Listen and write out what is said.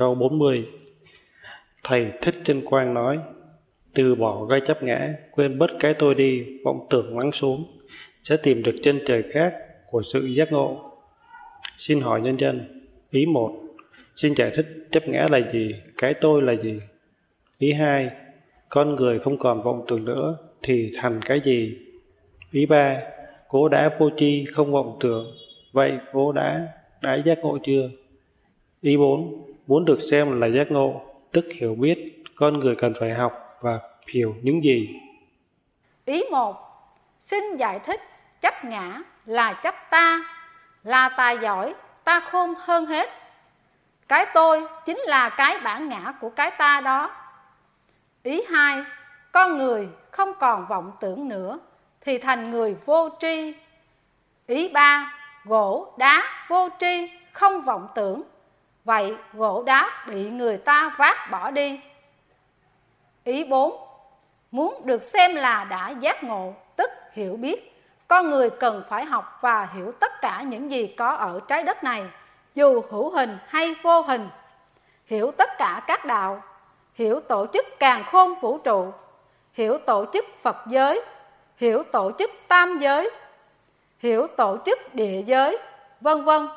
Câu 40 Thầy Thích Trinh Quang nói Từ bỏ gây chấp ngã, quên bớt cái tôi đi, vọng tưởng lắng xuống, sẽ tìm được chân trời khác của sự giác ngộ. Xin hỏi nhân dân, ý một, xin giải thích chấp ngã là gì, cái tôi là gì? Ý hai, con người không còn vọng tưởng nữa thì thành cái gì? Ý ba, cố đã vô tri không vọng tưởng, vậy cố đã đã giác ngộ chưa? Ý bốn, muốn được xem là giác ngộ, tức hiểu biết con người cần phải học và hiểu những gì. Ý một, xin giải thích chấp ngã là chấp ta, là tài giỏi, ta khôn hơn hết. Cái tôi chính là cái bản ngã của cái ta đó. Ý hai, con người không còn vọng tưởng nữa thì thành người vô tri. Ý ba, gỗ, đá, vô tri, không vọng tưởng. Vậy gỗ đá bị người ta vác bỏ đi. Ý bốn, muốn được xem là đã giác ngộ, tức hiểu biết. Con người cần phải học và hiểu tất cả những gì có ở trái đất này, dù hữu hình hay vô hình. Hiểu tất cả các đạo, hiểu tổ chức càng khôn vũ trụ, hiểu tổ chức Phật giới, hiểu tổ chức tam giới, hiểu tổ chức địa giới, vân vân